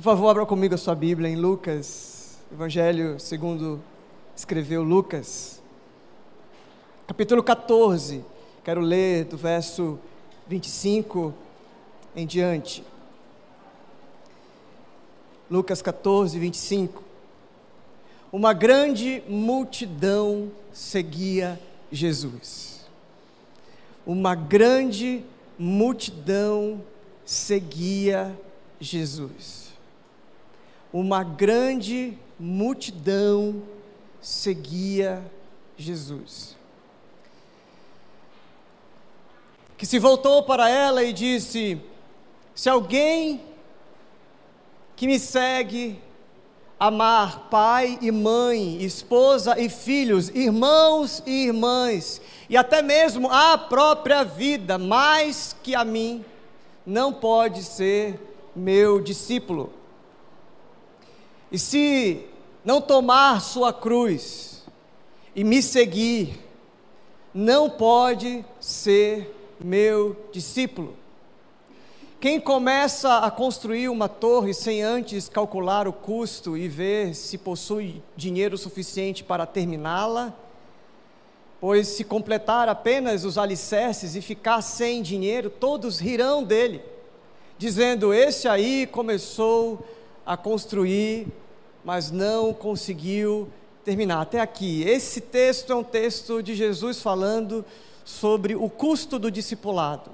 Por favor, abra comigo a sua Bíblia em Lucas, Evangelho segundo escreveu Lucas, capítulo 14. Quero ler do verso 25 em diante. Lucas 14, 25. Uma grande multidão seguia Jesus. Uma grande multidão seguia Jesus uma grande multidão seguia Jesus. Que se voltou para ela e disse: Se alguém que me segue amar pai e mãe, esposa e filhos, irmãos e irmãs, e até mesmo a própria vida, mais que a mim, não pode ser meu discípulo. E se não tomar sua cruz e me seguir, não pode ser meu discípulo. Quem começa a construir uma torre sem antes calcular o custo e ver se possui dinheiro suficiente para terminá-la, pois se completar apenas os alicerces e ficar sem dinheiro, todos rirão dele, dizendo: Esse aí começou a construir mas não conseguiu terminar. Até aqui. Esse texto é um texto de Jesus falando sobre o custo do discipulado.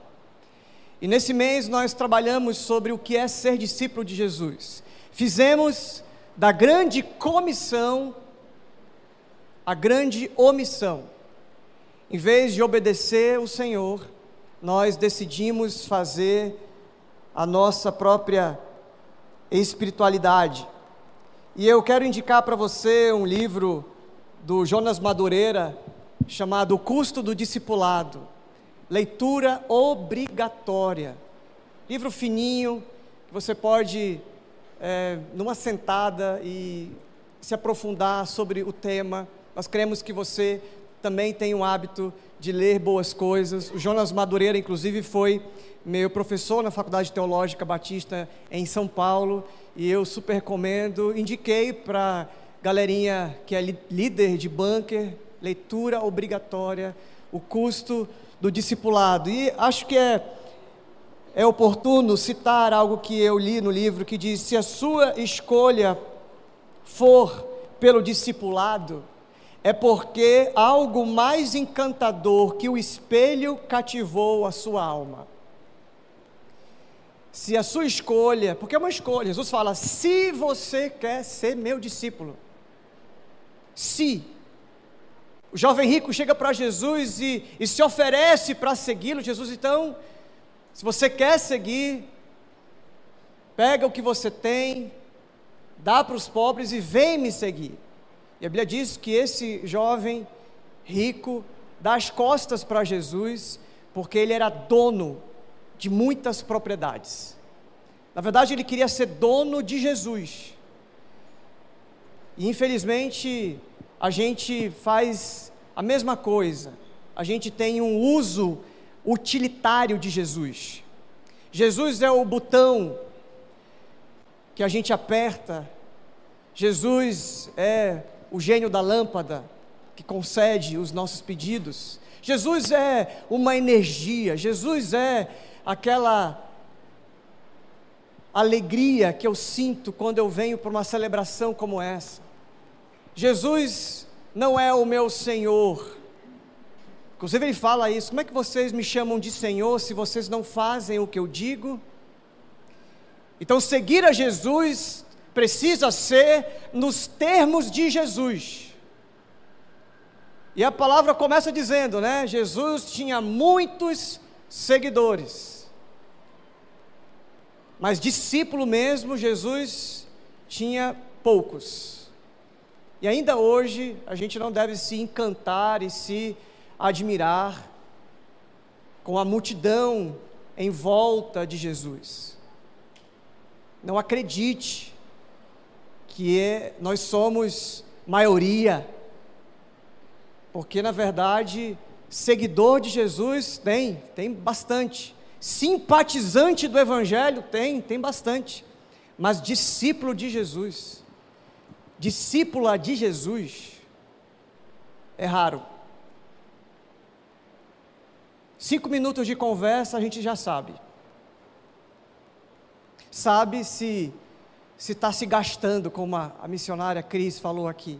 E nesse mês nós trabalhamos sobre o que é ser discípulo de Jesus. Fizemos da grande comissão a grande omissão. Em vez de obedecer o Senhor, nós decidimos fazer a nossa própria espiritualidade. E eu quero indicar para você um livro do Jonas Madureira chamado O Custo do Discipulado. Leitura obrigatória. Livro fininho, que você pode, é, numa sentada, e se aprofundar sobre o tema. Nós queremos que você também tenha o hábito de ler boas coisas. O Jonas Madureira, inclusive, foi meu professor na Faculdade Teológica Batista em São Paulo e eu super recomendo. Indiquei para galerinha que é líder de bunker, leitura obrigatória, o custo do discipulado. E acho que é, é oportuno citar algo que eu li no livro que diz: se a sua escolha for pelo discipulado, é porque algo mais encantador que o espelho cativou a sua alma se a sua escolha, porque é uma escolha, Jesus fala: se você quer ser meu discípulo, se. O jovem rico chega para Jesus e, e se oferece para segui-lo, Jesus, então, se você quer seguir, pega o que você tem, dá para os pobres e vem me seguir. E a Bíblia diz que esse jovem rico dá as costas para Jesus, porque ele era dono de muitas propriedades. Na verdade, ele queria ser dono de Jesus. E infelizmente, a gente faz a mesma coisa. A gente tem um uso utilitário de Jesus. Jesus é o botão que a gente aperta. Jesus é o gênio da lâmpada que concede os nossos pedidos. Jesus é uma energia. Jesus é aquela alegria que eu sinto quando eu venho para uma celebração como essa. Jesus não é o meu Senhor. Inclusive ele fala isso: como é que vocês me chamam de Senhor se vocês não fazem o que eu digo? Então, seguir a Jesus precisa ser nos termos de Jesus. E a palavra começa dizendo, né? Jesus tinha muitos seguidores. Mas discípulo mesmo, Jesus tinha poucos. E ainda hoje, a gente não deve se encantar e se admirar com a multidão em volta de Jesus. Não acredite que é, nós somos maioria, porque na verdade, seguidor de Jesus tem, tem bastante. Simpatizante do Evangelho? Tem, tem bastante. mas discípulo de Jesus, discípula de Jesus, é raro. Cinco minutos de conversa a gente já sabe. Sabe se se está se gastando, como a, a missionária Cris falou aqui.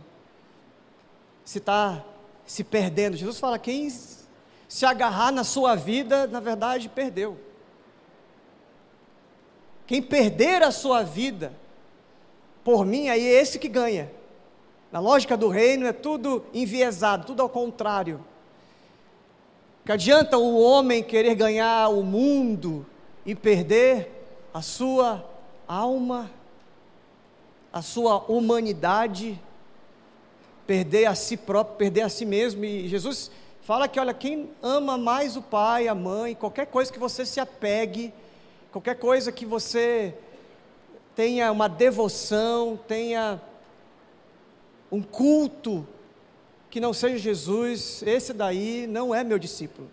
Se está se perdendo. Jesus fala: quem se agarrar na sua vida, na verdade, perdeu. Quem perder a sua vida por mim, aí é esse que ganha. Na lógica do reino é tudo enviesado, tudo ao contrário. Que adianta o homem querer ganhar o mundo e perder a sua alma, a sua humanidade, perder a si próprio, perder a si mesmo. E Jesus fala que, olha, quem ama mais o pai, a mãe, qualquer coisa que você se apegue, qualquer coisa que você tenha uma devoção, tenha um culto que não seja Jesus, esse daí não é meu discípulo.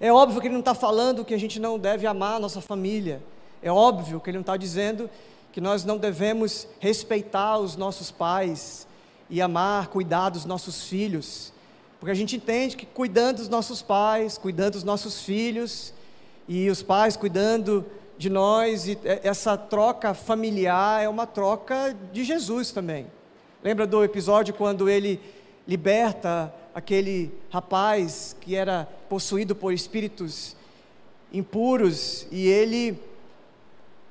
É óbvio que ele não está falando que a gente não deve amar a nossa família. É óbvio que ele não está dizendo que nós não devemos respeitar os nossos pais e amar, cuidar dos nossos filhos. Porque a gente entende que cuidando dos nossos pais, cuidando dos nossos filhos, e os pais cuidando de nós, e essa troca familiar é uma troca de Jesus também. Lembra do episódio quando ele liberta aquele rapaz que era possuído por espíritos impuros e ele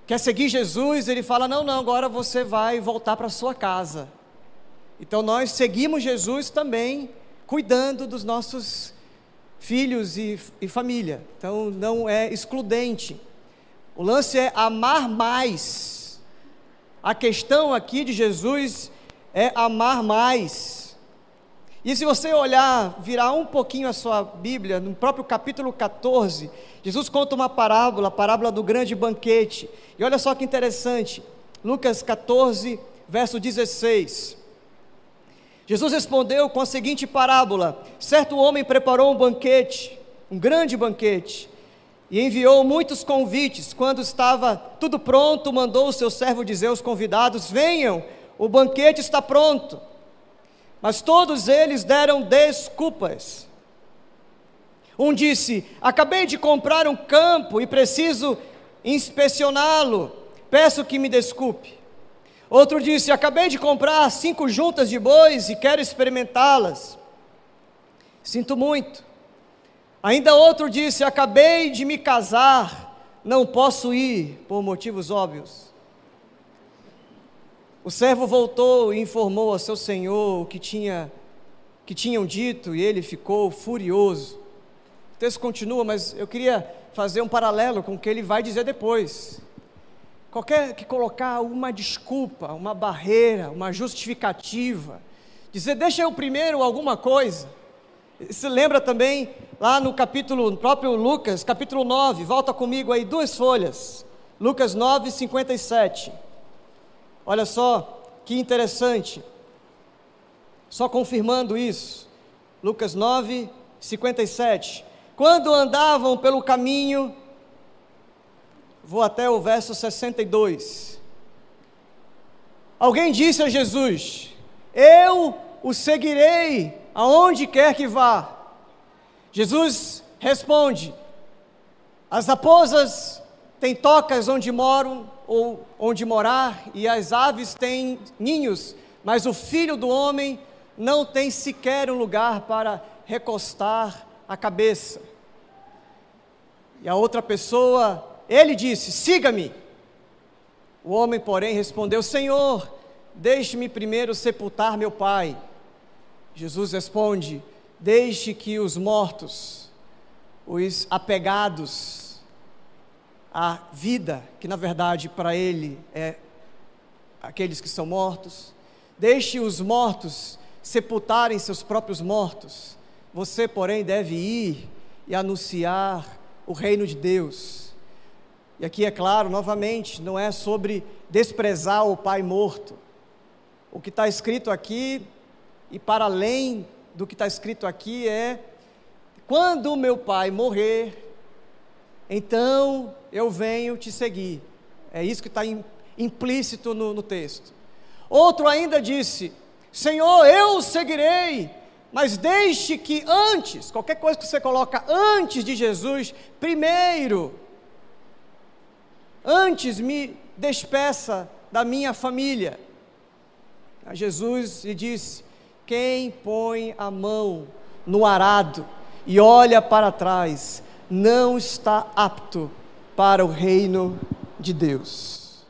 quer seguir Jesus, ele fala: "Não, não, agora você vai voltar para sua casa". Então nós seguimos Jesus também cuidando dos nossos filhos e, e família. Então não é excludente. O lance é amar mais. A questão aqui de Jesus é amar mais. E se você olhar, virar um pouquinho a sua Bíblia, no próprio capítulo 14, Jesus conta uma parábola, a parábola do grande banquete. E olha só que interessante, Lucas 14, verso 16. Jesus respondeu com a seguinte parábola: Certo homem preparou um banquete, um grande banquete, e enviou muitos convites. Quando estava tudo pronto, mandou o seu servo dizer aos convidados: Venham, o banquete está pronto. Mas todos eles deram desculpas. Um disse: Acabei de comprar um campo e preciso inspecioná-lo. Peço que me desculpe. Outro disse: Acabei de comprar cinco juntas de bois e quero experimentá-las. Sinto muito. Ainda outro disse: Acabei de me casar, não posso ir por motivos óbvios. O servo voltou e informou ao seu senhor o que, tinha, que tinham dito e ele ficou furioso. O texto continua, mas eu queria fazer um paralelo com o que ele vai dizer depois. Qualquer que colocar uma desculpa, uma barreira, uma justificativa, dizer, deixa eu primeiro alguma coisa. Se lembra também lá no capítulo, no próprio Lucas, capítulo 9, volta comigo aí duas folhas. Lucas 9, 57. Olha só que interessante. Só confirmando isso. Lucas 9, 57. Quando andavam pelo caminho, vou até o verso 62. Alguém disse a Jesus: Eu o seguirei aonde quer que vá. Jesus responde: As raposas têm tocas onde moram, ou onde morar, e as aves têm ninhos, mas o filho do homem não tem sequer um lugar para recostar a cabeça. E a outra pessoa, ele disse: Siga-me. O homem, porém, respondeu: Senhor, deixe-me primeiro sepultar meu pai. Jesus responde: Deixe que os mortos, os apegados, a vida, que na verdade para ele é aqueles que são mortos. Deixe os mortos sepultarem seus próprios mortos. Você, porém, deve ir e anunciar o reino de Deus. E aqui é claro, novamente, não é sobre desprezar o pai morto. O que está escrito aqui, e para além do que está escrito aqui, é: quando o meu pai morrer, então eu venho te seguir. É isso que está implícito no, no texto. Outro ainda disse: Senhor, eu seguirei, mas deixe que antes, qualquer coisa que você coloca antes de Jesus, primeiro, antes me despeça da minha família. A Jesus lhe disse: Quem põe a mão no arado e olha para trás, não está apto para o reino de Deus.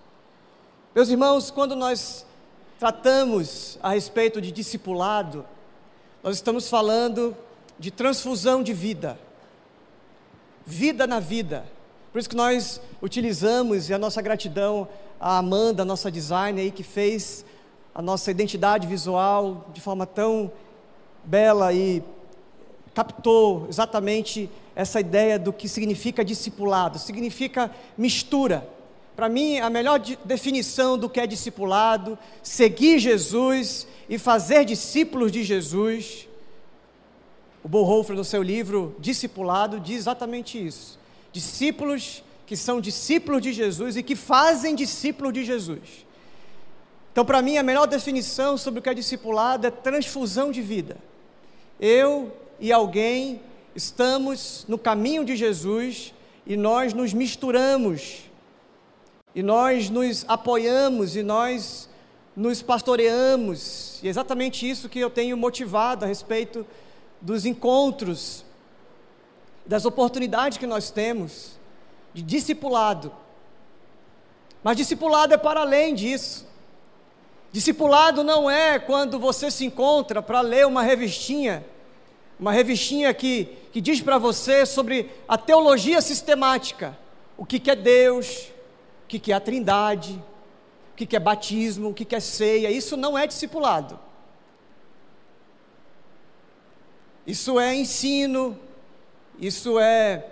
Meus irmãos, quando nós tratamos a respeito de discipulado, nós estamos falando de transfusão de vida, vida na vida. Por isso que nós utilizamos e a nossa gratidão a Amanda, a nossa designer aí, que fez a nossa identidade visual de forma tão bela e captou exatamente essa ideia do que significa discipulado, significa mistura. Para mim, a melhor definição do que é discipulado, seguir Jesus e fazer discípulos de Jesus. O Bonhoeffer, no seu livro Discipulado, diz exatamente isso. Discípulos que são discípulos de Jesus e que fazem discípulos de Jesus. Então, para mim, a melhor definição sobre o que é discipulado é transfusão de vida. Eu e alguém estamos no caminho de Jesus e nós nos misturamos, e nós nos apoiamos, e nós nos pastoreamos. E é exatamente isso que eu tenho motivado a respeito dos encontros, das oportunidades que nós temos de discipulado. Mas discipulado é para além disso. Discipulado não é quando você se encontra para ler uma revistinha uma revistinha que, que diz para você sobre a teologia sistemática, o que, que é Deus, o que, que é a trindade, o que, que é batismo, o que, que é ceia, isso não é discipulado. Isso é ensino, isso é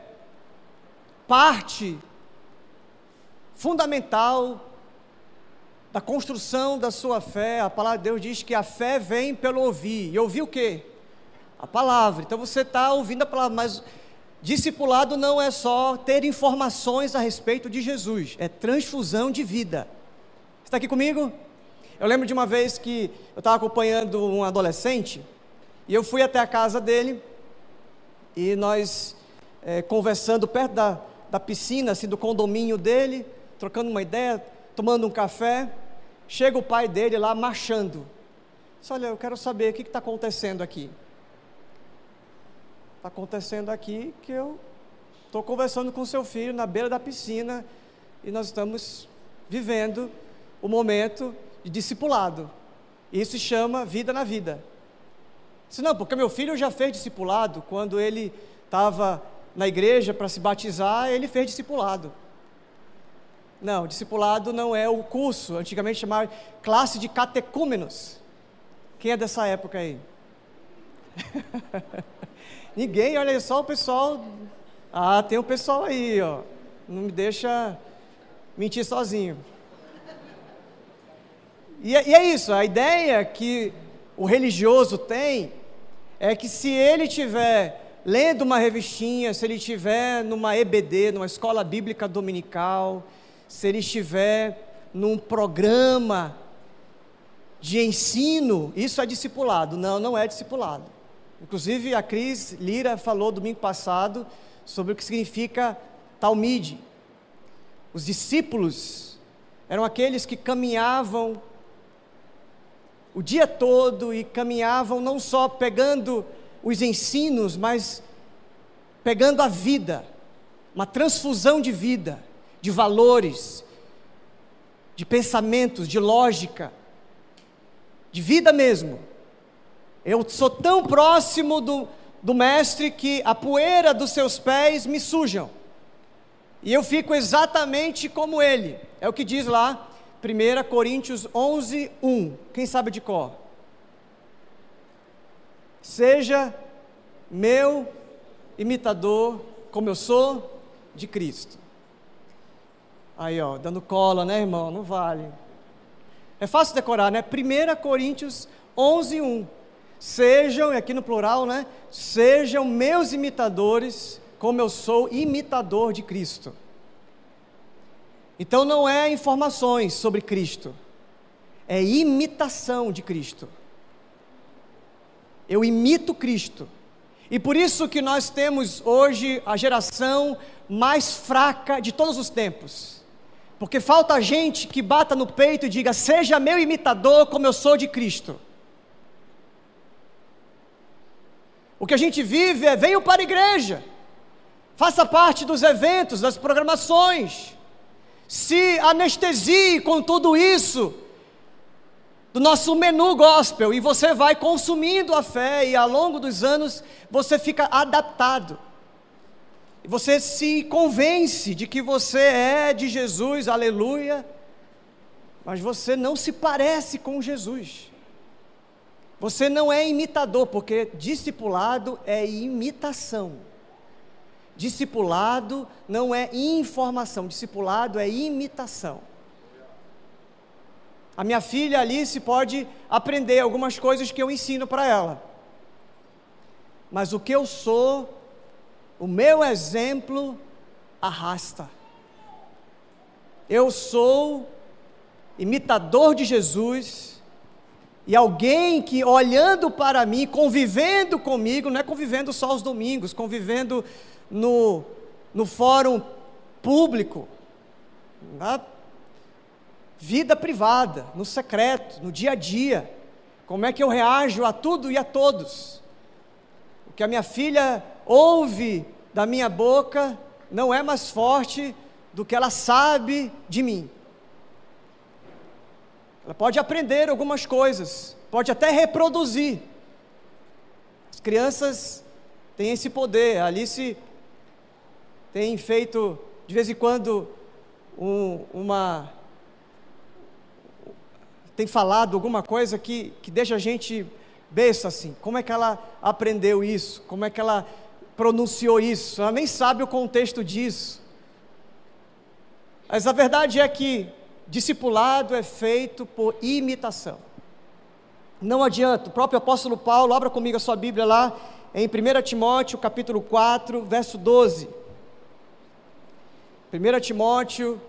parte fundamental da construção da sua fé. A palavra de Deus diz que a fé vem pelo ouvir. E ouvir o quê? a palavra. Então você está ouvindo a palavra, mas discipulado não é só ter informações a respeito de Jesus, é transfusão de vida. Está aqui comigo? Eu lembro de uma vez que eu estava acompanhando um adolescente e eu fui até a casa dele e nós é, conversando perto da, da piscina, assim, do condomínio dele, trocando uma ideia, tomando um café. Chega o pai dele lá marchando. Disse, olha, eu quero saber o que está acontecendo aqui está acontecendo aqui que eu estou conversando com seu filho na beira da piscina e nós estamos vivendo o momento de discipulado. Isso se chama vida na vida. Se não, porque meu filho já fez discipulado quando ele estava na igreja para se batizar, ele fez discipulado. Não, discipulado não é o curso, antigamente chamava classe de catecúmenos. Quem é dessa época aí? Ninguém, olha só o pessoal. Ah, tem um pessoal aí, ó. Não me deixa mentir sozinho. E é, e é isso, a ideia que o religioso tem é que se ele tiver lendo uma revistinha, se ele estiver numa EBD, numa escola bíblica dominical, se ele estiver num programa de ensino, isso é discipulado. Não, não é discipulado. Inclusive, a Cris Lira falou domingo passado sobre o que significa Talmide. Os discípulos eram aqueles que caminhavam o dia todo e caminhavam não só pegando os ensinos, mas pegando a vida, uma transfusão de vida, de valores, de pensamentos, de lógica, de vida mesmo. Eu sou tão próximo do, do Mestre que a poeira dos seus pés me sujam. E eu fico exatamente como ele. É o que diz lá, 1 Coríntios 11, 1. Quem sabe de cor? Seja meu imitador, como eu sou de Cristo. Aí, ó, dando cola, né, irmão? Não vale. É fácil decorar, né? 1 Coríntios 11, 1. Sejam, aqui no plural, né? Sejam meus imitadores, como eu sou imitador de Cristo. Então não é informações sobre Cristo, é imitação de Cristo. Eu imito Cristo. E por isso que nós temos hoje a geração mais fraca de todos os tempos. Porque falta gente que bata no peito e diga: Seja meu imitador como eu sou de Cristo. O que a gente vive é: venha para a igreja, faça parte dos eventos, das programações, se anestesie com tudo isso do nosso menu gospel e você vai consumindo a fé e ao longo dos anos você fica adaptado. E você se convence de que você é de Jesus, aleluia, mas você não se parece com Jesus. Você não é imitador, porque discipulado é imitação. Discipulado não é informação, discipulado é imitação. A minha filha Alice pode aprender algumas coisas que eu ensino para ela. Mas o que eu sou, o meu exemplo arrasta. Eu sou imitador de Jesus e alguém que olhando para mim, convivendo comigo, não é convivendo só os domingos, convivendo no, no fórum público, na vida privada, no secreto, no dia a dia. Como é que eu reajo a tudo e a todos? O que a minha filha ouve da minha boca não é mais forte do que ela sabe de mim. Ela pode aprender algumas coisas, pode até reproduzir. As crianças têm esse poder. A Alice tem feito de vez em quando um, uma tem falado alguma coisa que, que deixa a gente besta assim. Como é que ela aprendeu isso? Como é que ela pronunciou isso? Ela nem sabe o contexto disso. Mas a verdade é que discipulado é feito por imitação. Não adianta, o próprio apóstolo Paulo, abra comigo a sua Bíblia lá, em 1 Timóteo, capítulo 4, verso 12. 1 Timóteo,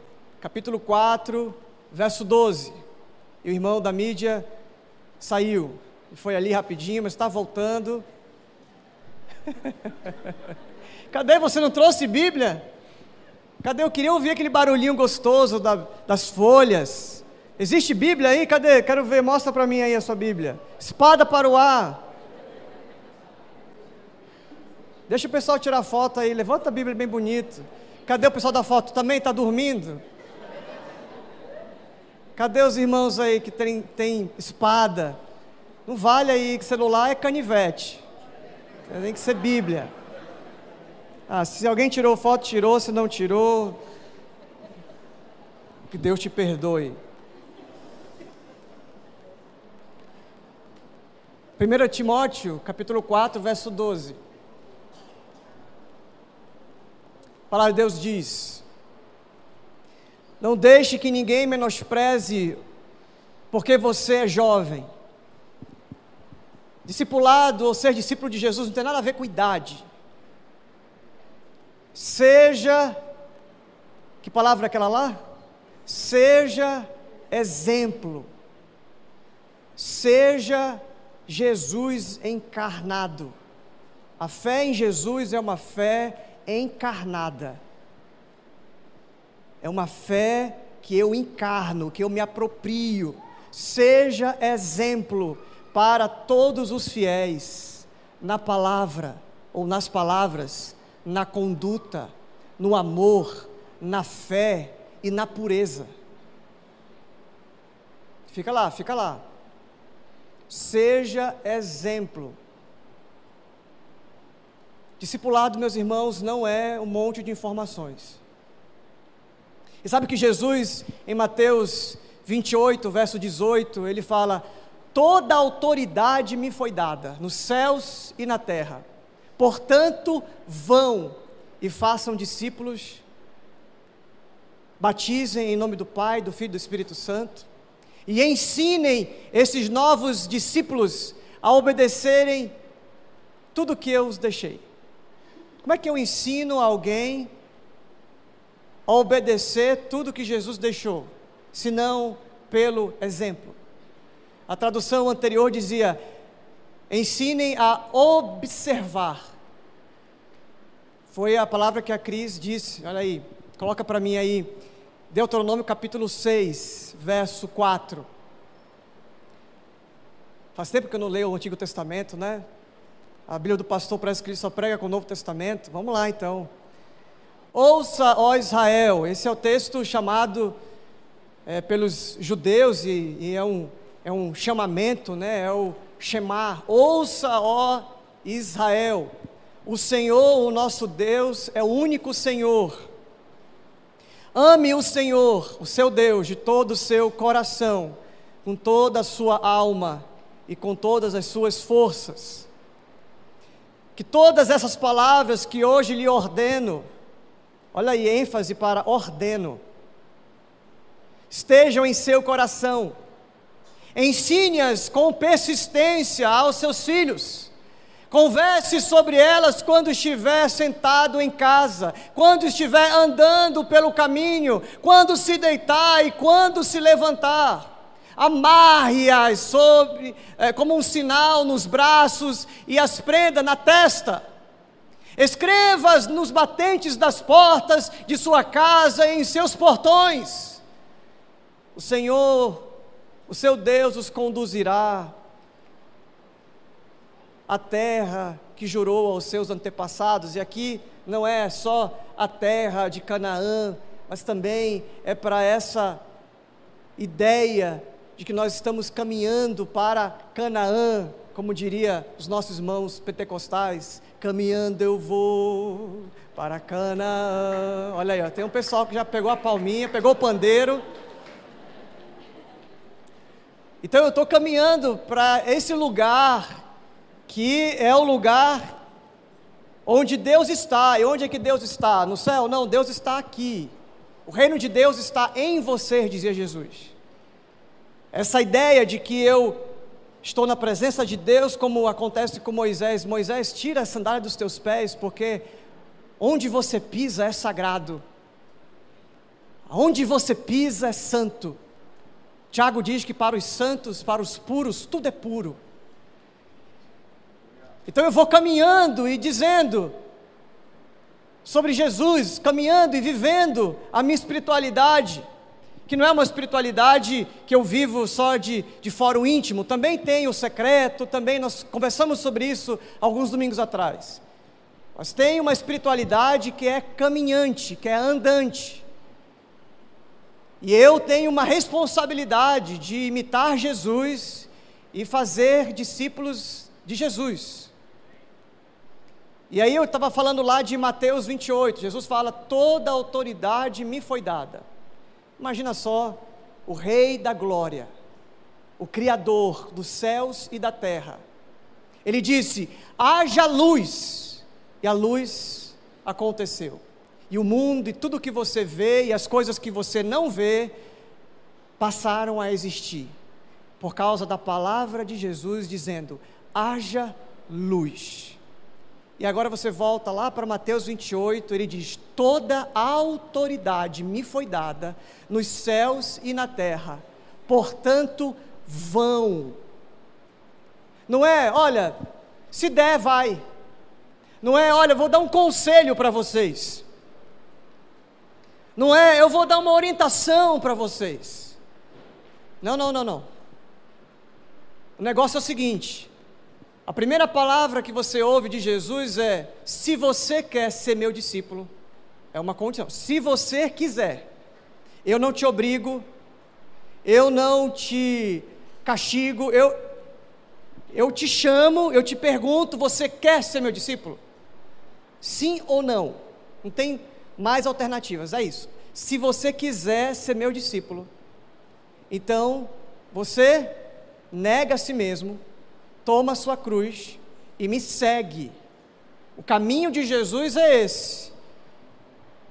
capítulo 4, verso 12. E o irmão da mídia saiu. E foi ali rapidinho, mas está voltando. Cadê? Você não trouxe Bíblia? Cadê? Eu queria ouvir aquele barulhinho gostoso da, das folhas. Existe Bíblia aí? Cadê? Quero ver, mostra para mim aí a sua Bíblia. Espada para o ar. Deixa o pessoal tirar foto aí, levanta a Bíblia bem bonito. Cadê o pessoal da foto? Também está dormindo? Cadê os irmãos aí que tem, tem espada? Não vale aí que celular é canivete. Tem que ser Bíblia. Ah, se alguém tirou foto, tirou, se não tirou, que Deus te perdoe. 1 Timóteo, capítulo 4, verso 12. A palavra de Deus diz: Não deixe que ninguém menospreze, porque você é jovem. Discipulado ou ser discípulo de Jesus não tem nada a ver com idade. Seja, que palavra é aquela lá? Seja exemplo. Seja Jesus encarnado. A fé em Jesus é uma fé encarnada. É uma fé que eu encarno, que eu me aproprio. Seja exemplo para todos os fiéis na palavra ou nas palavras, na conduta, no amor, na fé e na pureza. Fica lá, fica lá. Seja exemplo Discipulado, meus irmãos, não é um monte de informações. E sabe que Jesus, em Mateus 28, verso 18, ele fala: Toda autoridade me foi dada, nos céus e na terra. Portanto, vão e façam discípulos, batizem em nome do Pai, do Filho e do Espírito Santo, e ensinem esses novos discípulos a obedecerem tudo o que eu os deixei. Como é que eu ensino alguém a obedecer tudo que Jesus deixou, senão pelo exemplo. A tradução anterior dizia: ensinem a observar. Foi a palavra que a Cris disse, olha aí, coloca para mim aí, Deuteronômio capítulo 6, verso 4. Faz tempo que eu não leio o Antigo Testamento, né? A Bíblia do pastor parece que ele só prega com o Novo Testamento. Vamos lá então. Ouça, ó Israel, esse é o texto chamado é, pelos judeus e, e, é, um, é um chamamento, né? é o chamar. Ouça, ó Israel, o Senhor, o nosso Deus, é o único Senhor. Ame o Senhor, o seu Deus, de todo o seu coração, com toda a sua alma e com todas as suas forças. Que todas essas palavras que hoje lhe ordeno, Olha aí, ênfase para ordeno. Estejam em seu coração. Ensine-as com persistência aos seus filhos. Converse sobre elas quando estiver sentado em casa, quando estiver andando pelo caminho, quando se deitar e quando se levantar. Amarre-as sobre, é, como um sinal nos braços e as prenda na testa Escreva nos batentes das portas de sua casa e em seus portões. O Senhor, o seu Deus, os conduzirá à terra que jurou aos seus antepassados, e aqui não é só a terra de Canaã, mas também é para essa ideia de que nós estamos caminhando para Canaã, como diria os nossos irmãos pentecostais, caminhando eu vou para Canaã. Olha aí, ó, tem um pessoal que já pegou a palminha, pegou o pandeiro. Então eu estou caminhando para esse lugar que é o lugar onde Deus está. E onde é que Deus está? No céu? Não, Deus está aqui. O reino de Deus está em você, dizia Jesus. Essa ideia de que eu estou na presença de Deus, como acontece com Moisés. Moisés, tira a sandália dos teus pés, porque onde você pisa é sagrado, onde você pisa é santo. Tiago diz que para os santos, para os puros, tudo é puro. Então eu vou caminhando e dizendo sobre Jesus, caminhando e vivendo a minha espiritualidade que não é uma espiritualidade que eu vivo só de, de fórum íntimo, também tem o secreto, também nós conversamos sobre isso alguns domingos atrás. Mas tem uma espiritualidade que é caminhante, que é andante. E eu tenho uma responsabilidade de imitar Jesus e fazer discípulos de Jesus. E aí eu estava falando lá de Mateus 28, Jesus fala: toda autoridade me foi dada. Imagina só o Rei da Glória, o Criador dos céus e da terra. Ele disse: haja luz, e a luz aconteceu. E o mundo e tudo que você vê e as coisas que você não vê passaram a existir por causa da palavra de Jesus dizendo: haja luz. E agora você volta lá para Mateus 28, ele diz: Toda a autoridade me foi dada nos céus e na terra, portanto, vão. Não é, olha, se der, vai. Não é, olha, vou dar um conselho para vocês. Não é, eu vou dar uma orientação para vocês. Não, não, não, não. O negócio é o seguinte: a primeira palavra que você ouve de Jesus é: se você quer ser meu discípulo, é uma condição. Se você quiser, eu não te obrigo, eu não te castigo, eu, eu te chamo, eu te pergunto: você quer ser meu discípulo? Sim ou não? Não tem mais alternativas, é isso. Se você quiser ser meu discípulo, então você nega a si mesmo toma a sua cruz e me segue. O caminho de Jesus é esse.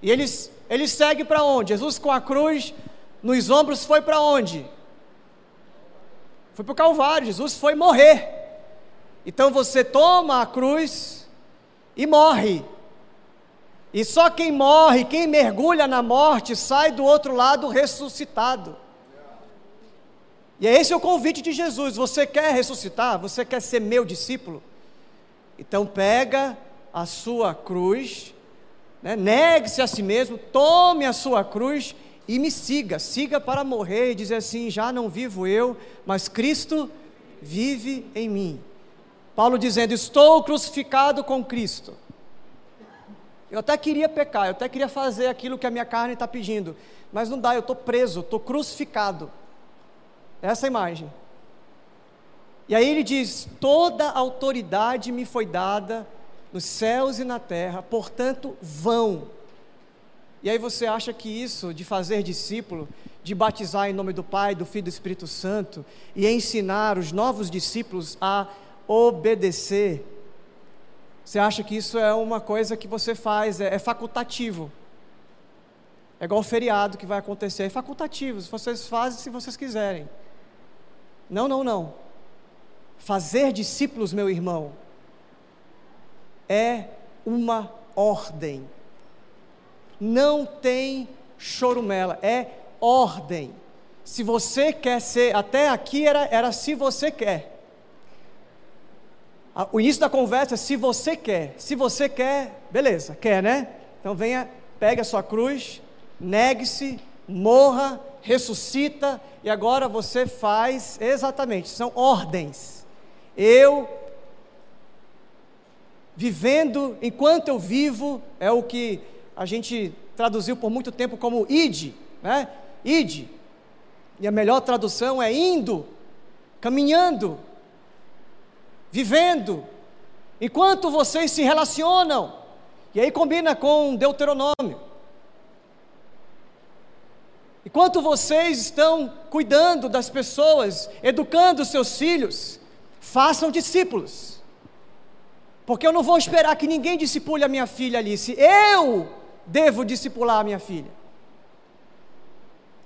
E ele, ele segue para onde? Jesus com a cruz nos ombros foi para onde? Foi para o Calvário. Jesus foi morrer. Então você toma a cruz e morre. E só quem morre, quem mergulha na morte, sai do outro lado ressuscitado. E é esse o convite de Jesus. Você quer ressuscitar? Você quer ser meu discípulo? Então pega a sua cruz, né? negue-se a si mesmo, tome a sua cruz e me siga. Siga para morrer e dizer assim: já não vivo eu, mas Cristo vive em mim. Paulo dizendo: Estou crucificado com Cristo. Eu até queria pecar, eu até queria fazer aquilo que a minha carne está pedindo, mas não dá, eu estou preso, estou crucificado. Essa imagem. E aí ele diz: Toda autoridade me foi dada nos céus e na terra, portanto, vão. E aí você acha que isso de fazer discípulo, de batizar em nome do Pai, do Filho e do Espírito Santo e ensinar os novos discípulos a obedecer, você acha que isso é uma coisa que você faz, é, é facultativo. É igual o feriado que vai acontecer, é facultativo, vocês fazem se vocês quiserem. Não, não, não. Fazer discípulos, meu irmão, é uma ordem. Não tem chorumela, é ordem. Se você quer ser, até aqui era, era se você quer. O início da conversa é se você quer. Se você quer, beleza, quer, né? Então venha, pegue a sua cruz, negue-se, morra, ressuscita, e agora você faz exatamente, são ordens. Eu, vivendo enquanto eu vivo, é o que a gente traduziu por muito tempo como ide, né? Ide. E a melhor tradução é indo, caminhando, vivendo, enquanto vocês se relacionam. E aí combina com Deuteronômio. Enquanto vocês estão cuidando das pessoas, educando os seus filhos, façam discípulos. Porque eu não vou esperar que ninguém discipule a minha filha Alice. Eu devo discipular a minha filha.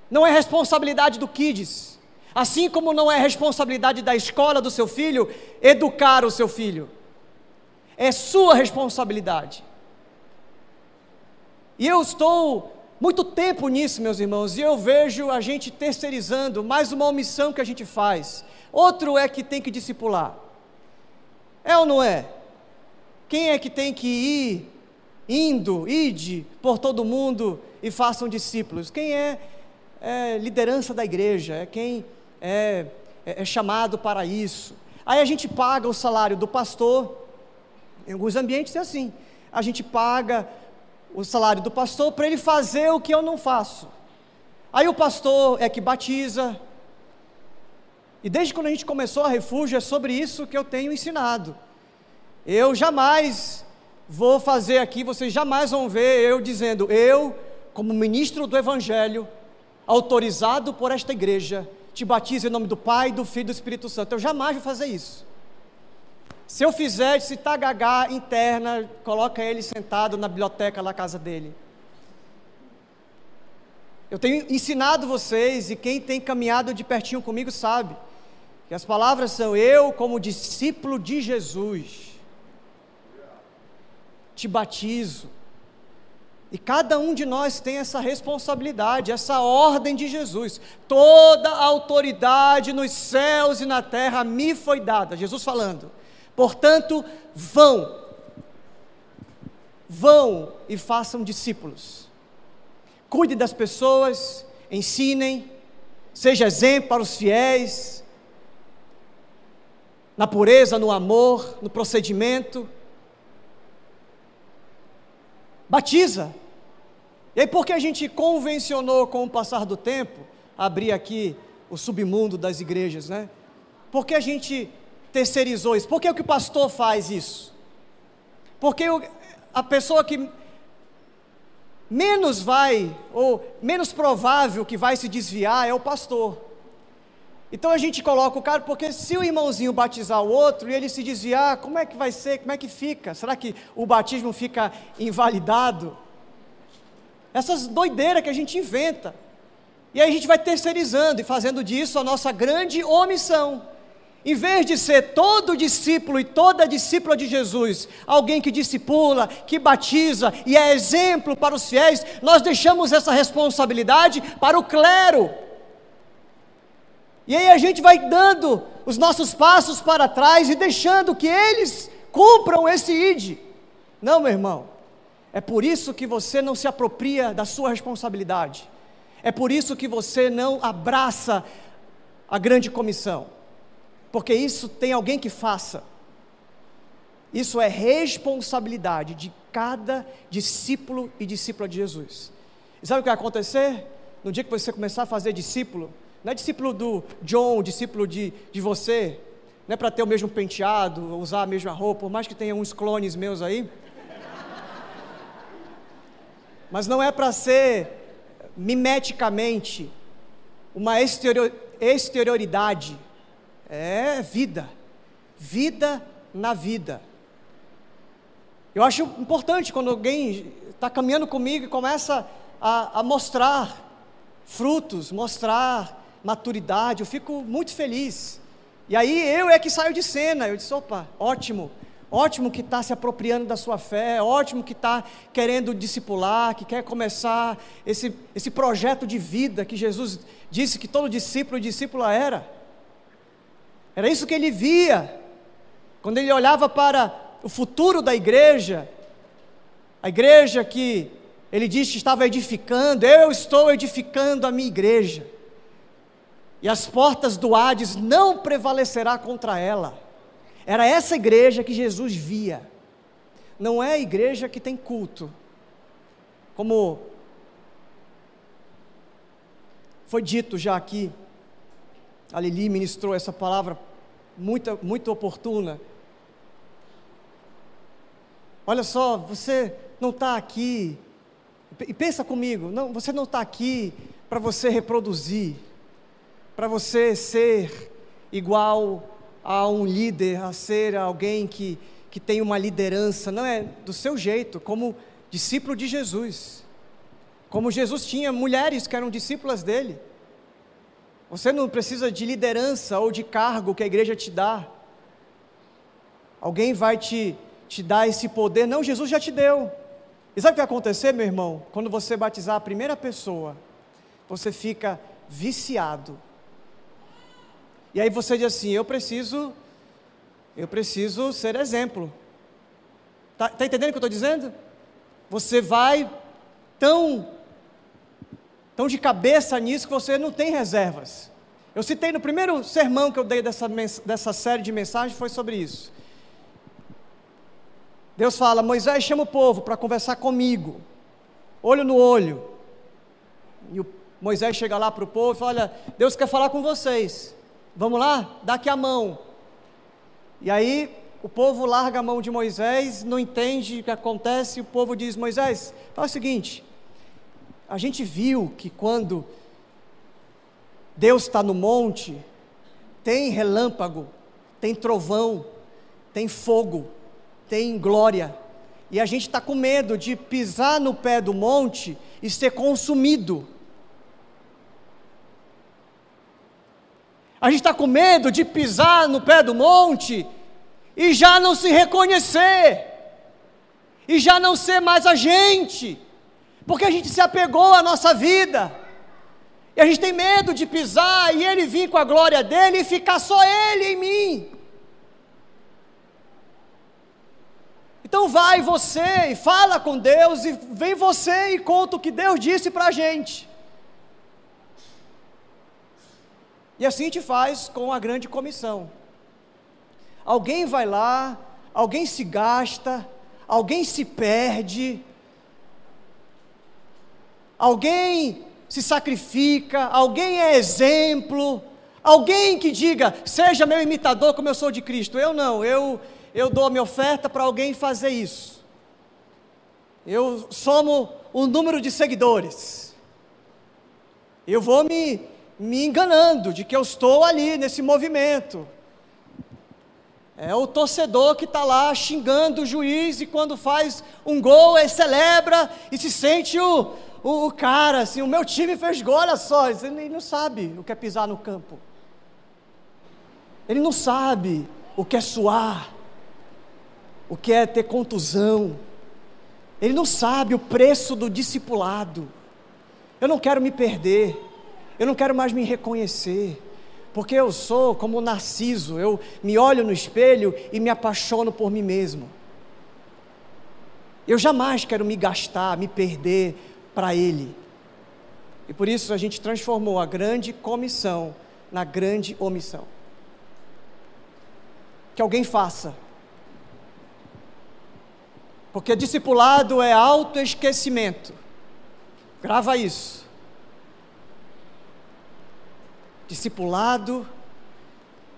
Não é responsabilidade do Kids. Assim como não é responsabilidade da escola do seu filho educar o seu filho. É sua responsabilidade. E eu estou muito tempo nisso, meus irmãos, e eu vejo a gente terceirizando mais uma omissão que a gente faz. Outro é que tem que discipular. É ou não é? Quem é que tem que ir, indo, ide por todo mundo e façam discípulos? Quem é, é liderança da igreja? É quem é, é, é chamado para isso? Aí a gente paga o salário do pastor. Em alguns ambientes é assim. A gente paga o salário do pastor para ele fazer o que eu não faço. Aí o pastor é que batiza. E desde quando a gente começou a refúgio, é sobre isso que eu tenho ensinado. Eu jamais vou fazer aqui, vocês jamais vão ver eu dizendo, eu, como ministro do Evangelho, autorizado por esta igreja, te batizo em nome do Pai, do Filho e do Espírito Santo. Eu jamais vou fazer isso. Se eu fizer, se tá gagá interna, coloca ele sentado na biblioteca da casa dele. Eu tenho ensinado vocês, e quem tem caminhado de pertinho comigo sabe, que as palavras são: Eu, como discípulo de Jesus, te batizo. E cada um de nós tem essa responsabilidade, essa ordem de Jesus. Toda a autoridade nos céus e na terra me foi dada. Jesus falando. Portanto, vão, vão e façam discípulos. Cuide das pessoas, ensinem, seja exemplo para os fiéis, na pureza, no amor, no procedimento. Batiza. E aí, porque a gente convencionou com o passar do tempo, abrir aqui o submundo das igrejas, né? Porque a gente terceirizou isso? Por que que o pastor faz isso? Porque a pessoa que menos vai, ou menos provável que vai se desviar é o pastor. Então a gente coloca o cara, porque se o irmãozinho batizar o outro e ele se desviar, como é que vai ser? Como é que fica? Será que o batismo fica invalidado? Essas doideiras que a gente inventa. E aí a gente vai terceirizando e fazendo disso a nossa grande omissão. Em vez de ser todo discípulo e toda discípula de Jesus, alguém que discipula, que batiza e é exemplo para os fiéis, nós deixamos essa responsabilidade para o clero. E aí a gente vai dando os nossos passos para trás e deixando que eles cumpram esse id. Não, meu irmão. É por isso que você não se apropria da sua responsabilidade. É por isso que você não abraça a grande comissão porque isso tem alguém que faça. Isso é responsabilidade de cada discípulo e discípula de Jesus. E sabe o que vai acontecer? No dia que você começar a fazer discípulo, não é discípulo do John, discípulo de, de você, não é para ter o mesmo penteado, usar a mesma roupa, por mais que tenha uns clones meus aí. Mas não é para ser mimeticamente uma exterior, exterioridade é vida. Vida na vida. Eu acho importante quando alguém está caminhando comigo e começa a, a mostrar frutos, mostrar maturidade, eu fico muito feliz. E aí eu é que saio de cena. Eu disse: opa, ótimo, ótimo que está se apropriando da sua fé, ótimo que está querendo discipular, que quer começar esse, esse projeto de vida que Jesus disse que todo discípulo e discípula era. Era isso que ele via. Quando ele olhava para o futuro da igreja, a igreja que ele disse que estava edificando, eu estou edificando a minha igreja. E as portas do Hades não prevalecerá contra ela. Era essa igreja que Jesus via. Não é a igreja que tem culto. Como foi dito já aqui, a Lili ministrou essa palavra muito, muito oportuna. Olha só, você não está aqui, e pensa comigo, não, você não está aqui para você reproduzir, para você ser igual a um líder, a ser alguém que, que tem uma liderança, não é do seu jeito, como discípulo de Jesus. Como Jesus tinha mulheres que eram discípulas dele. Você não precisa de liderança ou de cargo que a igreja te dá. Alguém vai te, te dar esse poder. Não, Jesus já te deu. E sabe o que vai acontecer, meu irmão? Quando você batizar a primeira pessoa, você fica viciado. E aí você diz assim: eu preciso, eu preciso ser exemplo. Está tá entendendo o que eu estou dizendo? Você vai tão estão de cabeça nisso que você não tem reservas. Eu citei no primeiro sermão que eu dei dessa, dessa série de mensagens, foi sobre isso. Deus fala: Moisés, chama o povo para conversar comigo, olho no olho. E o Moisés chega lá para o povo e fala: Olha, Deus quer falar com vocês. Vamos lá? Dá aqui a mão. E aí o povo larga a mão de Moisés, não entende o que acontece, e o povo diz: Moisés, faz o seguinte, a gente viu que quando Deus está no monte, tem relâmpago, tem trovão, tem fogo, tem glória. E a gente está com medo de pisar no pé do monte e ser consumido. A gente está com medo de pisar no pé do monte e já não se reconhecer, e já não ser mais a gente porque a gente se apegou à nossa vida, e a gente tem medo de pisar e ele vir com a glória dele e ficar só ele em mim. Então vai você e fala com Deus, e vem você e conta o que Deus disse para a gente. E assim gente faz com a grande comissão. Alguém vai lá, alguém se gasta, alguém se perde, alguém se sacrifica, alguém é exemplo, alguém que diga, seja meu imitador como eu sou de Cristo. Eu não, eu, eu dou a minha oferta para alguém fazer isso. Eu somo o número de seguidores. Eu vou me, me enganando de que eu estou ali nesse movimento. É o torcedor que está lá xingando o juiz e quando faz um gol, ele celebra e se sente o, o, o cara, assim, o meu time fez gol, olha só, ele não sabe o que é pisar no campo. Ele não sabe o que é suar, o que é ter contusão. Ele não sabe o preço do discipulado. Eu não quero me perder. Eu não quero mais me reconhecer. Porque eu sou como Narciso, eu me olho no espelho e me apaixono por mim mesmo. Eu jamais quero me gastar, me perder para Ele. E por isso a gente transformou a grande comissão na grande omissão. Que alguém faça. Porque discipulado é autoesquecimento. Grava isso. Discipulado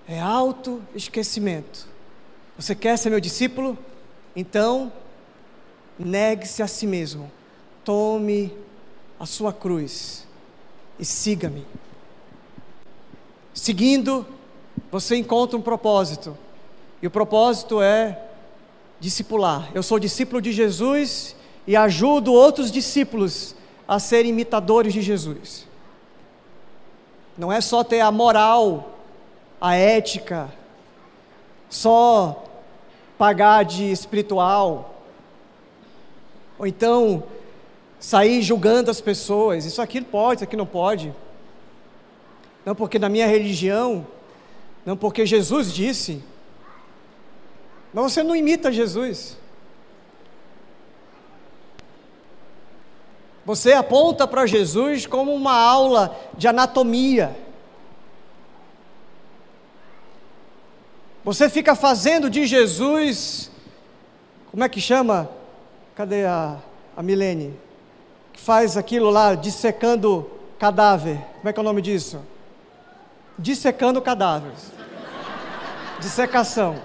é autoesquecimento. Você quer ser meu discípulo? Então, negue-se a si mesmo. Tome a sua cruz e siga-me. Seguindo, você encontra um propósito. E o propósito é discipular. Eu sou discípulo de Jesus e ajudo outros discípulos a serem imitadores de Jesus. Não é só ter a moral, a ética, só pagar de espiritual, ou então sair julgando as pessoas. Isso aqui pode, isso aqui não pode. Não porque na minha religião, não porque Jesus disse. Mas você não imita Jesus. Você aponta para Jesus como uma aula de anatomia. Você fica fazendo de Jesus, como é que chama? Cadê a, a Milene? Faz aquilo lá, dissecando cadáver. Como é que é o nome disso? Dissecando cadáveres. Dissecação.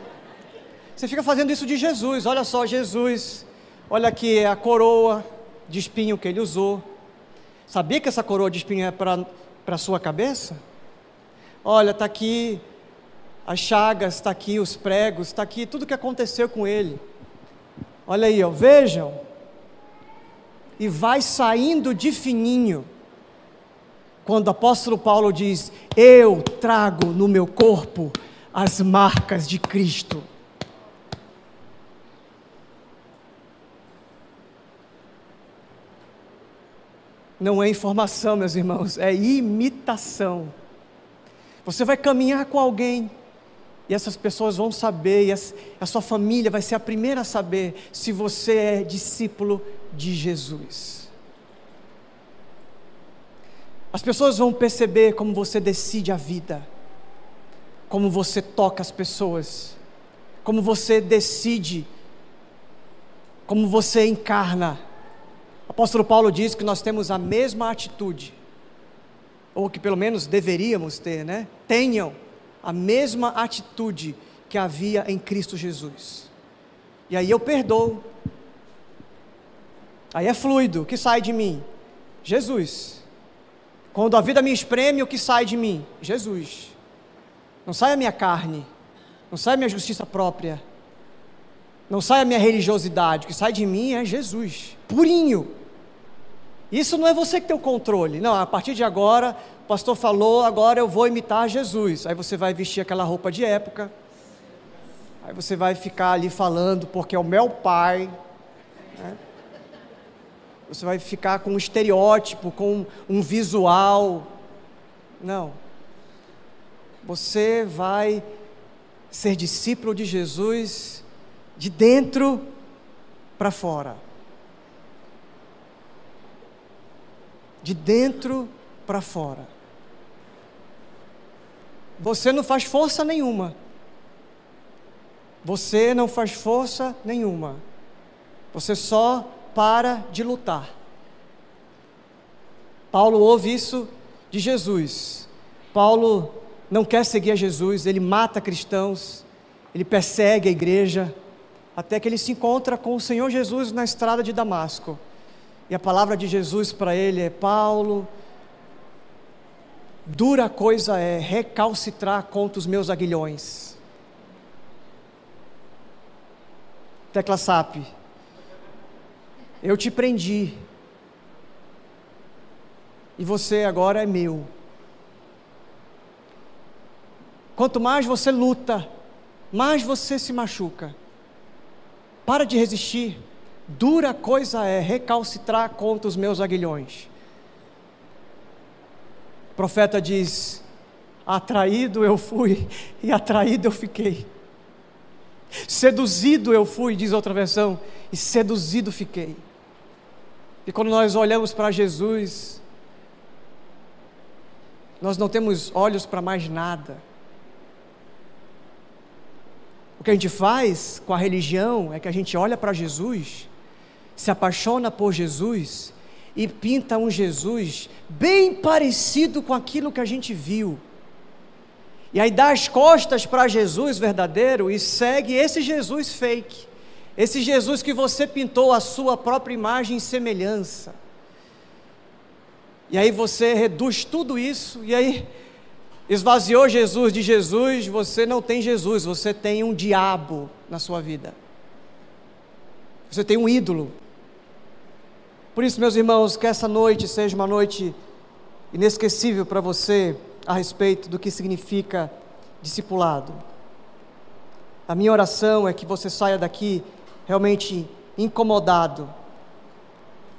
Você fica fazendo isso de Jesus. Olha só, Jesus. Olha aqui é a coroa de espinho que ele usou. Sabia que essa coroa de espinho é para a sua cabeça? Olha, está aqui as chagas, está aqui os pregos, está aqui tudo que aconteceu com ele. Olha aí, ó, vejam. E vai saindo de fininho. Quando o apóstolo Paulo diz: Eu trago no meu corpo as marcas de Cristo. não é informação, meus irmãos, é imitação. Você vai caminhar com alguém e essas pessoas vão saber, e a sua família vai ser a primeira a saber se você é discípulo de Jesus. As pessoas vão perceber como você decide a vida, como você toca as pessoas, como você decide, como você encarna o apóstolo Paulo diz que nós temos a mesma atitude, ou que pelo menos deveríamos ter, né? Tenham a mesma atitude que havia em Cristo Jesus. E aí eu perdoo. Aí é fluido, o que sai de mim? Jesus. Quando a vida me espreme, o que sai de mim? Jesus. Não sai a minha carne, não sai a minha justiça própria, não sai a minha religiosidade, o que sai de mim é Jesus, purinho. Isso não é você que tem o controle. Não, a partir de agora, o pastor falou, agora eu vou imitar Jesus. Aí você vai vestir aquela roupa de época. Aí você vai ficar ali falando, porque é o meu pai. Né? Você vai ficar com um estereótipo, com um visual. Não. Você vai ser discípulo de Jesus de dentro para fora. De dentro para fora. Você não faz força nenhuma. Você não faz força nenhuma. Você só para de lutar. Paulo ouve isso de Jesus. Paulo não quer seguir a Jesus, ele mata cristãos, ele persegue a igreja, até que ele se encontra com o Senhor Jesus na estrada de Damasco. E a palavra de Jesus para ele é: Paulo, dura coisa é recalcitrar contra os meus aguilhões. Tecla SAP, eu te prendi, e você agora é meu. quanto mais você luta, mais você se machuca. Para de resistir. Dura coisa é recalcitrar contra os meus aguilhões. O profeta diz: Atraído eu fui e atraído eu fiquei. Seduzido eu fui, diz outra versão, e seduzido fiquei. E quando nós olhamos para Jesus, nós não temos olhos para mais nada. O que a gente faz com a religião é que a gente olha para Jesus, se apaixona por Jesus e pinta um Jesus bem parecido com aquilo que a gente viu. E aí dá as costas para Jesus verdadeiro e segue esse Jesus fake. Esse Jesus que você pintou a sua própria imagem e semelhança. E aí você reduz tudo isso, e aí esvaziou Jesus de Jesus, você não tem Jesus, você tem um diabo na sua vida. Você tem um ídolo. Por isso, meus irmãos, que essa noite seja uma noite inesquecível para você a respeito do que significa discipulado. A minha oração é que você saia daqui realmente incomodado.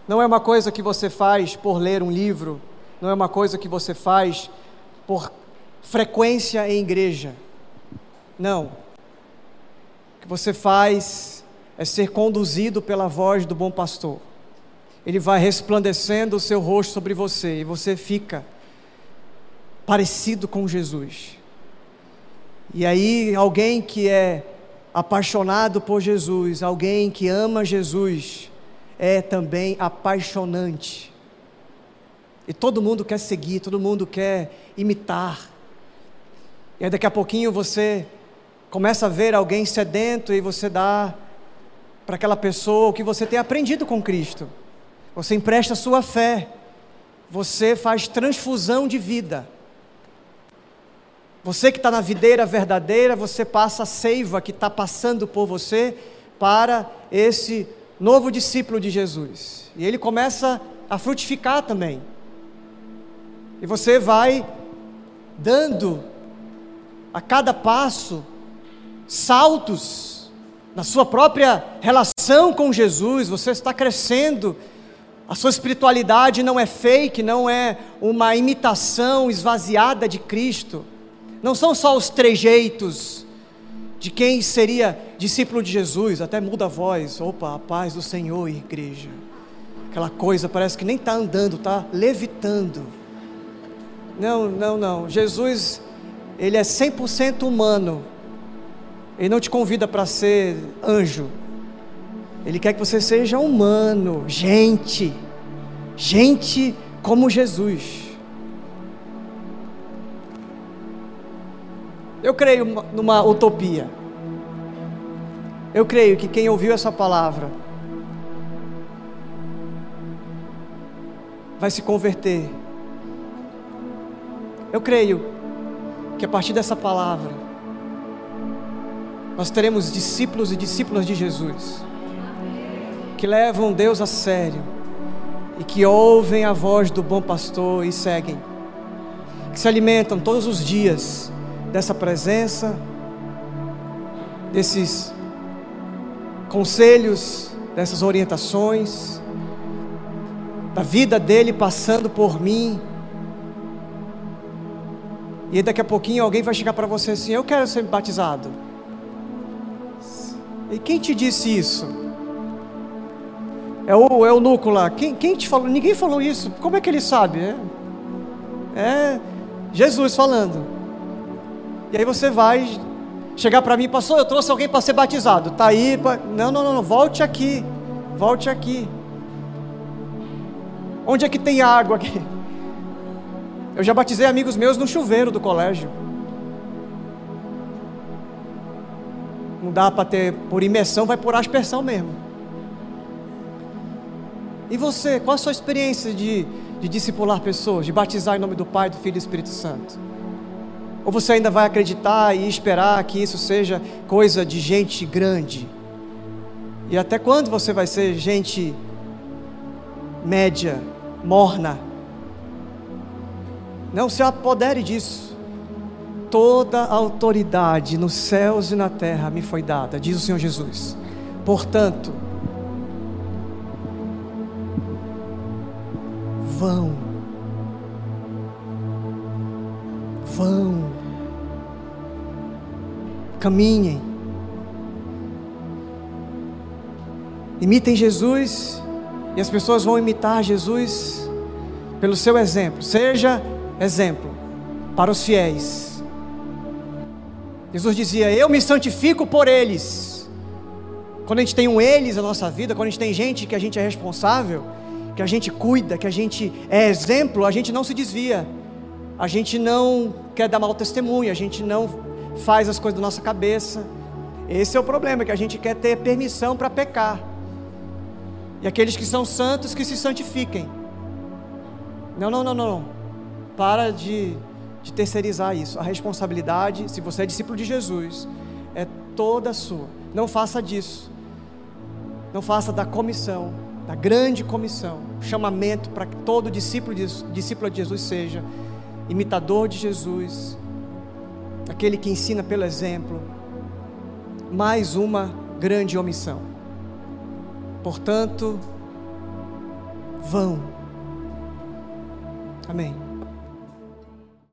Não é uma coisa que você faz por ler um livro, não é uma coisa que você faz por frequência em igreja. Não. O que você faz é ser conduzido pela voz do bom pastor. Ele vai resplandecendo o seu rosto sobre você e você fica parecido com Jesus. E aí, alguém que é apaixonado por Jesus, alguém que ama Jesus, é também apaixonante. E todo mundo quer seguir, todo mundo quer imitar. E aí daqui a pouquinho você começa a ver alguém sedento e você dá para aquela pessoa o que você tem aprendido com Cristo. Você empresta sua fé. Você faz transfusão de vida. Você que está na videira verdadeira, você passa a seiva que está passando por você para esse novo discípulo de Jesus. E ele começa a frutificar também. E você vai dando a cada passo saltos na sua própria relação com Jesus, você está crescendo. A sua espiritualidade não é fake, não é uma imitação esvaziada de Cristo não são só os trejeitos de quem seria discípulo de Jesus, até muda a voz, opa, a paz do Senhor, igreja. Aquela coisa parece que nem está andando, está levitando. Não, não, não. Jesus, ele é 100% humano. Ele não te convida para ser anjo. Ele quer que você seja humano, gente. Gente como Jesus. Eu creio numa utopia. Eu creio que quem ouviu essa palavra vai se converter. Eu creio que a partir dessa palavra nós teremos discípulos e discípulas de Jesus que levam Deus a sério e que ouvem a voz do bom pastor e seguem, que se alimentam todos os dias dessa presença, desses conselhos, dessas orientações, da vida dele passando por mim. E daqui a pouquinho alguém vai chegar para você assim: Eu quero ser batizado. E quem te disse isso? É o, é o núcleo lá. Quem, quem te falou? Ninguém falou isso. Como é que ele sabe? É, é Jesus falando. E aí você vai chegar para mim, pastor, eu trouxe alguém para ser batizado. Tá aí, pra... não, não, não, volte aqui. Volte aqui. Onde é que tem água aqui? Eu já batizei amigos meus no chuveiro do colégio. Não dá para ter por imersão, vai por aspersão mesmo. E você, qual a sua experiência de, de discipular pessoas, de batizar em nome do Pai, do Filho e do Espírito Santo? Ou você ainda vai acreditar e esperar que isso seja coisa de gente grande? E até quando você vai ser gente média, morna? Não se apodere disso. Toda autoridade nos céus e na terra me foi dada, diz o Senhor Jesus. Portanto, vão, vão, caminhem, imitem Jesus, e as pessoas vão imitar Jesus pelo seu exemplo. Seja exemplo para os fiéis. Jesus dizia: Eu me santifico por eles. Quando a gente tem um eles na nossa vida, quando a gente tem gente que a gente é responsável, que a gente cuida, que a gente é exemplo, a gente não se desvia. A gente não quer dar mau testemunho, a gente não faz as coisas da nossa cabeça. Esse é o problema, que a gente quer ter permissão para pecar. E aqueles que são santos que se santifiquem. Não, não, não, não. Para de, de terceirizar isso. A responsabilidade, se você é discípulo de Jesus, é toda sua. Não faça disso. Não faça da comissão, da grande comissão, chamamento para que todo discípulo de, discípulo de Jesus seja imitador de Jesus, aquele que ensina pelo exemplo. Mais uma grande omissão. Portanto, vão Amém.